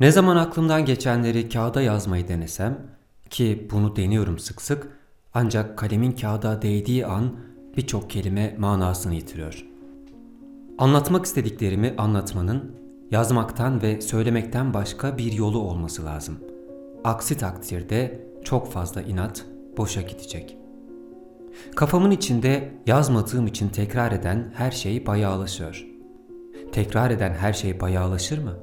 Ne zaman aklımdan geçenleri kağıda yazmayı denesem ki bunu deniyorum sık sık ancak kalemin kağıda değdiği an birçok kelime manasını yitiriyor. Anlatmak istediklerimi anlatmanın yazmaktan ve söylemekten başka bir yolu olması lazım. Aksi takdirde çok fazla inat boşa gidecek. Kafamın içinde yazmadığım için tekrar eden her şey bayağılaşıyor. Tekrar eden her şey bayağılaşır mı?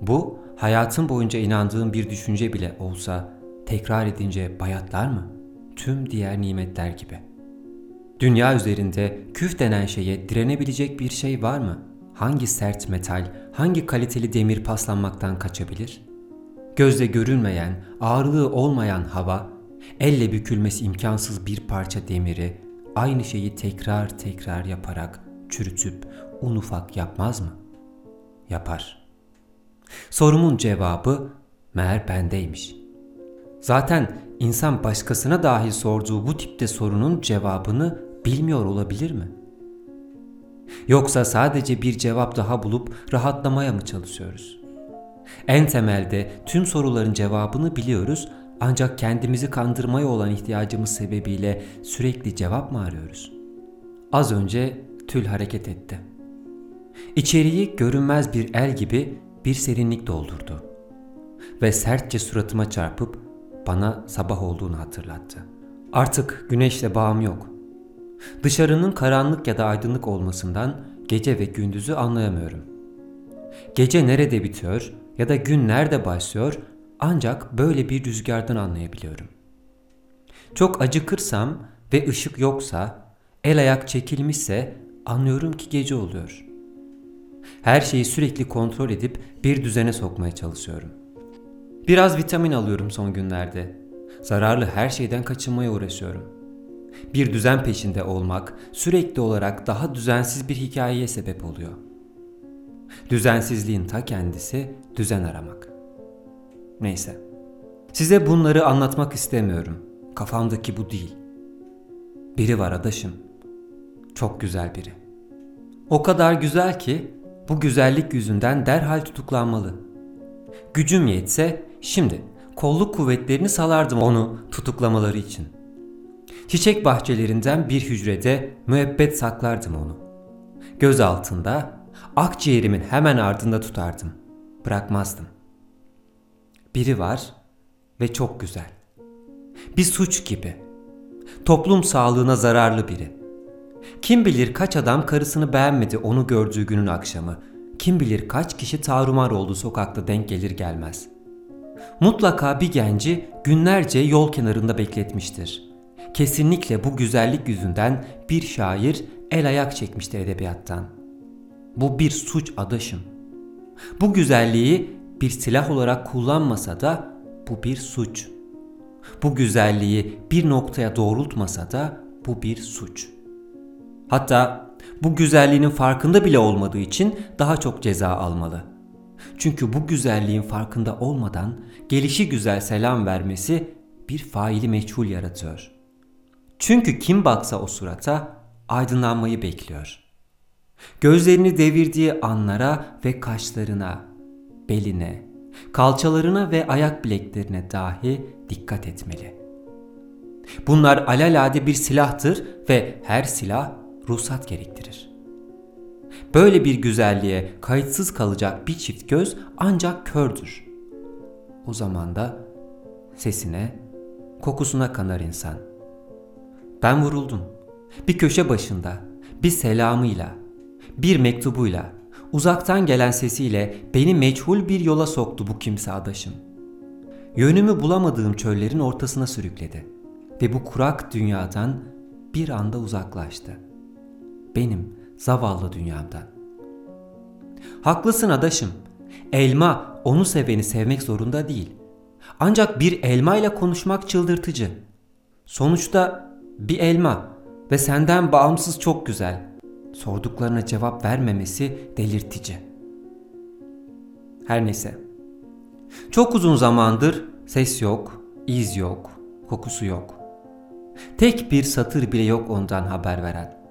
Bu hayatım boyunca inandığım bir düşünce bile olsa tekrar edince bayatlar mı? Tüm diğer nimetler gibi. Dünya üzerinde küf denen şeye direnebilecek bir şey var mı? Hangi sert metal, hangi kaliteli demir paslanmaktan kaçabilir? Gözle görünmeyen, ağırlığı olmayan hava, elle bükülmesi imkansız bir parça demiri aynı şeyi tekrar tekrar yaparak çürütüp un ufak yapmaz mı? Yapar. Sorumun cevabı meğer bendeymiş. Zaten insan başkasına dahi sorduğu bu tipte sorunun cevabını bilmiyor olabilir mi? Yoksa sadece bir cevap daha bulup rahatlamaya mı çalışıyoruz? En temelde tüm soruların cevabını biliyoruz ancak kendimizi kandırmaya olan ihtiyacımız sebebiyle sürekli cevap mı arıyoruz? Az önce tül hareket etti. İçeriği görünmez bir el gibi bir serinlik doldurdu ve sertçe suratıma çarpıp bana sabah olduğunu hatırlattı. Artık güneşle bağım yok. Dışarının karanlık ya da aydınlık olmasından gece ve gündüzü anlayamıyorum. Gece nerede bitiyor ya da gün nerede başlıyor ancak böyle bir rüzgardan anlayabiliyorum. Çok acıkırsam ve ışık yoksa, el ayak çekilmişse anlıyorum ki gece oluyor. Her şeyi sürekli kontrol edip bir düzene sokmaya çalışıyorum. Biraz vitamin alıyorum son günlerde. Zararlı her şeyden kaçınmaya uğraşıyorum. Bir düzen peşinde olmak sürekli olarak daha düzensiz bir hikayeye sebep oluyor. Düzensizliğin ta kendisi düzen aramak. Neyse. Size bunları anlatmak istemiyorum. Kafamdaki bu değil. Biri var adaşım. Çok güzel biri. O kadar güzel ki bu güzellik yüzünden derhal tutuklanmalı. Gücüm yetse şimdi kolluk kuvvetlerini salardım onu tutuklamaları için. Çiçek bahçelerinden bir hücrede müebbet saklardım onu. Göz altında, akciğerimin hemen ardında tutardım. Bırakmazdım. Biri var ve çok güzel. Bir suç gibi. Toplum sağlığına zararlı biri. Kim bilir kaç adam karısını beğenmedi onu gördüğü günün akşamı. Kim bilir kaç kişi tarumar oldu sokakta denk gelir gelmez. Mutlaka bir genci günlerce yol kenarında bekletmiştir. Kesinlikle bu güzellik yüzünden bir şair el ayak çekmiştir edebiyattan. Bu bir suç adaşım. Bu güzelliği bir silah olarak kullanmasa da bu bir suç. Bu güzelliği bir noktaya doğrultmasa da bu bir suç. Hatta bu güzelliğinin farkında bile olmadığı için daha çok ceza almalı. Çünkü bu güzelliğin farkında olmadan gelişi güzel selam vermesi bir faili meçhul yaratıyor. Çünkü kim baksa o surata aydınlanmayı bekliyor. Gözlerini devirdiği anlara ve kaşlarına, beline, kalçalarına ve ayak bileklerine dahi dikkat etmeli. Bunlar alalade bir silahtır ve her silah ruhsat gerektirir. Böyle bir güzelliğe kayıtsız kalacak bir çift göz ancak kördür. O zaman da sesine, kokusuna kanar insan. Ben vuruldum. Bir köşe başında, bir selamıyla, bir mektubuyla, uzaktan gelen sesiyle beni meçhul bir yola soktu bu kimse adaşım. Yönümü bulamadığım çöllerin ortasına sürükledi ve bu kurak dünyadan bir anda uzaklaştı. Benim zavallı dünyamdan. Haklısın adaşım. Elma onu seveni sevmek zorunda değil. Ancak bir elma ile konuşmak çıldırtıcı. Sonuçta bir elma ve senden bağımsız çok güzel sorduklarına cevap vermemesi delirtici. Her neyse. Çok uzun zamandır ses yok, iz yok, kokusu yok. Tek bir satır bile yok ondan haber veren.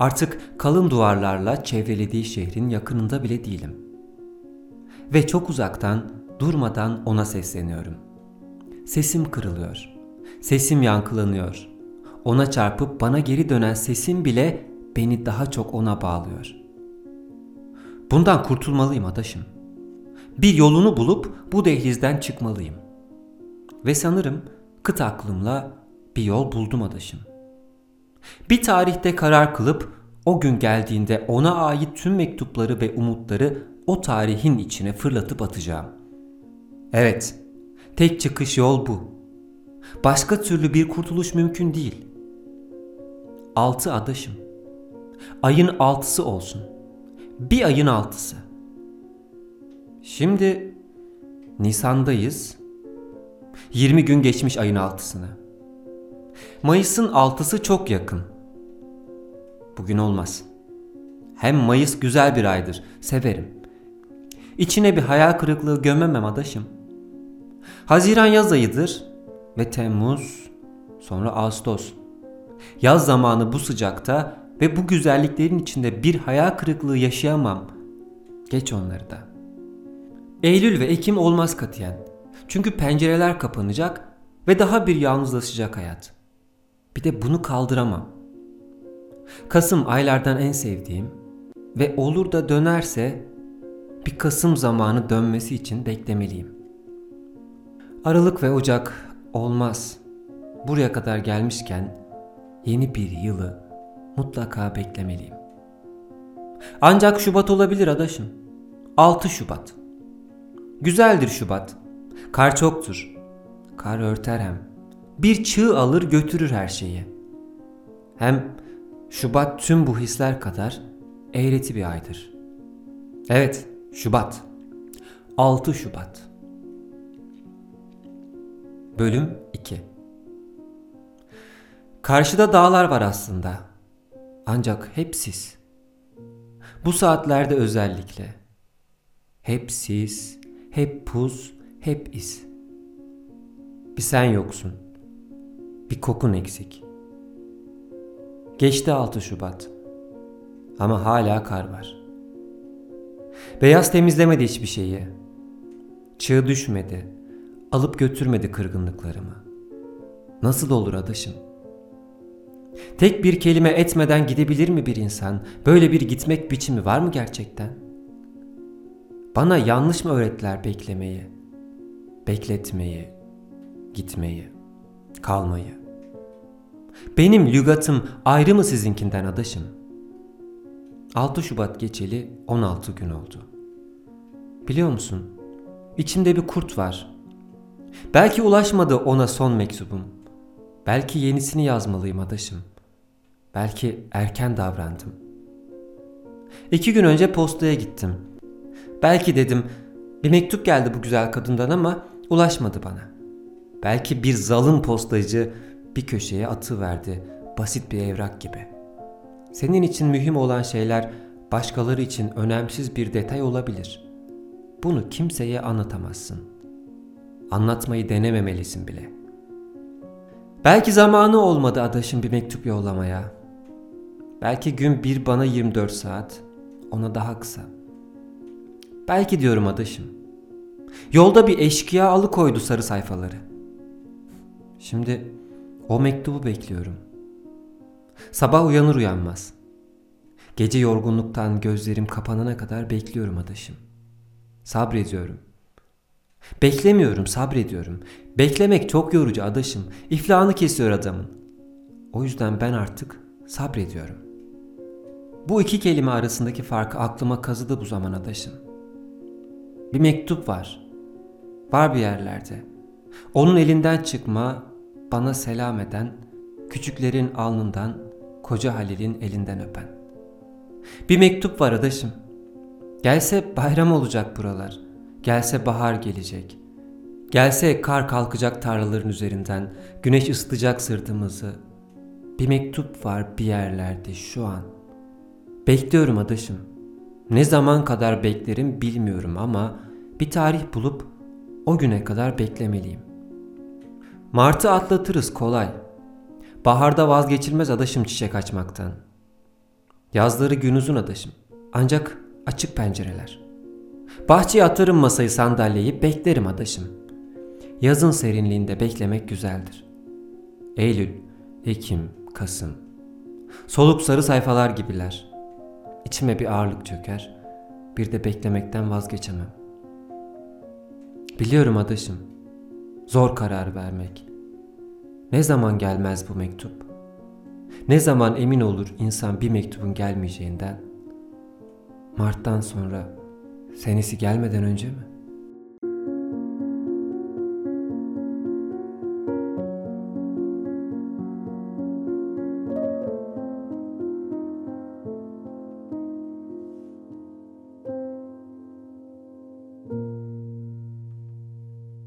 Artık kalın duvarlarla çevrelediği şehrin yakınında bile değilim. Ve çok uzaktan durmadan ona sesleniyorum. Sesim kırılıyor. Sesim yankılanıyor. Ona çarpıp bana geri dönen sesim bile beni daha çok ona bağlıyor. Bundan kurtulmalıyım adaşım. Bir yolunu bulup bu dehlizden çıkmalıyım. Ve sanırım kıt aklımla bir yol buldum adaşım. Bir tarihte karar kılıp o gün geldiğinde ona ait tüm mektupları ve umutları o tarihin içine fırlatıp atacağım. Evet, tek çıkış yol bu. Başka türlü bir kurtuluş mümkün değil. Altı adaşım. Ayın altısı olsun. Bir ayın altısı. Şimdi Nisan'dayız. 20 gün geçmiş ayın altısını. Mayıs'ın altısı çok yakın. Bugün olmaz. Hem Mayıs güzel bir aydır, severim. İçine bir hayal kırıklığı gömemem adaşım. Haziran yaz ayıdır ve Temmuz, sonra Ağustos. Yaz zamanı bu sıcakta ve bu güzelliklerin içinde bir hayal kırıklığı yaşayamam. Geç onları da. Eylül ve Ekim olmaz katiyen. Çünkü pencereler kapanacak ve daha bir yalnızlaşacak hayat. Bir de bunu kaldıramam. Kasım aylardan en sevdiğim ve olur da dönerse bir Kasım zamanı dönmesi için beklemeliyim. Aralık ve Ocak olmaz. Buraya kadar gelmişken yeni bir yılı mutlaka beklemeliyim. Ancak Şubat olabilir adaşım. 6 Şubat. Güzeldir Şubat. Kar çoktur. Kar örter hem. Bir çığ alır götürür her şeyi. Hem Şubat tüm bu hisler kadar eğreti bir aydır. Evet, Şubat. 6 Şubat. Bölüm 2 Karşıda dağlar var aslında. Ancak hep sis. Bu saatlerde özellikle. Hep sis, hep puz, hep iz. Bir sen yoksun. Bir kokun eksik. Geçti 6 Şubat. Ama hala kar var. Beyaz temizlemedi hiçbir şeyi. Çığ düşmedi. Alıp götürmedi kırgınlıklarımı. Nasıl olur adaşım? Tek bir kelime etmeden gidebilir mi bir insan? Böyle bir gitmek biçimi var mı gerçekten? Bana yanlış mı öğrettiler beklemeyi? Bekletmeyi, gitmeyi, kalmayı. Benim lügatım ayrı mı sizinkinden adaşım? 6 Şubat geçeli 16 gün oldu. Biliyor musun? İçimde bir kurt var. Belki ulaşmadı ona son mektubum. Belki yenisini yazmalıyım adaşım. Belki erken davrandım. İki gün önce postaya gittim. Belki dedim bir mektup geldi bu güzel kadından ama ulaşmadı bana. Belki bir zalim postacı bir köşeye atıverdi basit bir evrak gibi. Senin için mühim olan şeyler başkaları için önemsiz bir detay olabilir. Bunu kimseye anlatamazsın. Anlatmayı denememelisin bile. Belki zamanı olmadı adaşın bir mektup yollamaya. Belki gün bir bana 24 saat, ona daha kısa. Belki diyorum adaşım. Yolda bir eşkıya alıkoydu sarı sayfaları. Şimdi o mektubu bekliyorum. Sabah uyanır uyanmaz. Gece yorgunluktan gözlerim kapanana kadar bekliyorum adaşım. Sabrediyorum. Beklemiyorum, sabrediyorum. Beklemek çok yorucu adaşım. İflahını kesiyor adamın. O yüzden ben artık sabrediyorum. Bu iki kelime arasındaki farkı aklıma kazıdı bu zaman adaşım. Bir mektup var. Var bir yerlerde. Onun elinden çıkma, bana selam eden, küçüklerin alnından, koca Halil'in elinden öpen. Bir mektup var adaşım. Gelse bayram olacak buralar. Gelse bahar gelecek. Gelse kar kalkacak tarlaların üzerinden, güneş ısıtacak sırtımızı. Bir mektup var bir yerlerde şu an. Bekliyorum adaşım. Ne zaman kadar beklerim bilmiyorum ama bir tarih bulup o güne kadar beklemeliyim. Mart'ı atlatırız kolay. Baharda vazgeçilmez adaşım çiçek açmaktan. Yazları gün uzun adaşım. Ancak açık pencereler. Bahçeye atarım masayı sandalyeyi beklerim adaşım. Yazın serinliğinde beklemek güzeldir. Eylül, Ekim, Kasım. Soluk sarı sayfalar gibiler. İçime bir ağırlık çöker. Bir de beklemekten vazgeçemem. Biliyorum adaşım. Zor karar vermek. Ne zaman gelmez bu mektup? Ne zaman emin olur insan bir mektubun gelmeyeceğinden? Mart'tan sonra senesi gelmeden önce mi?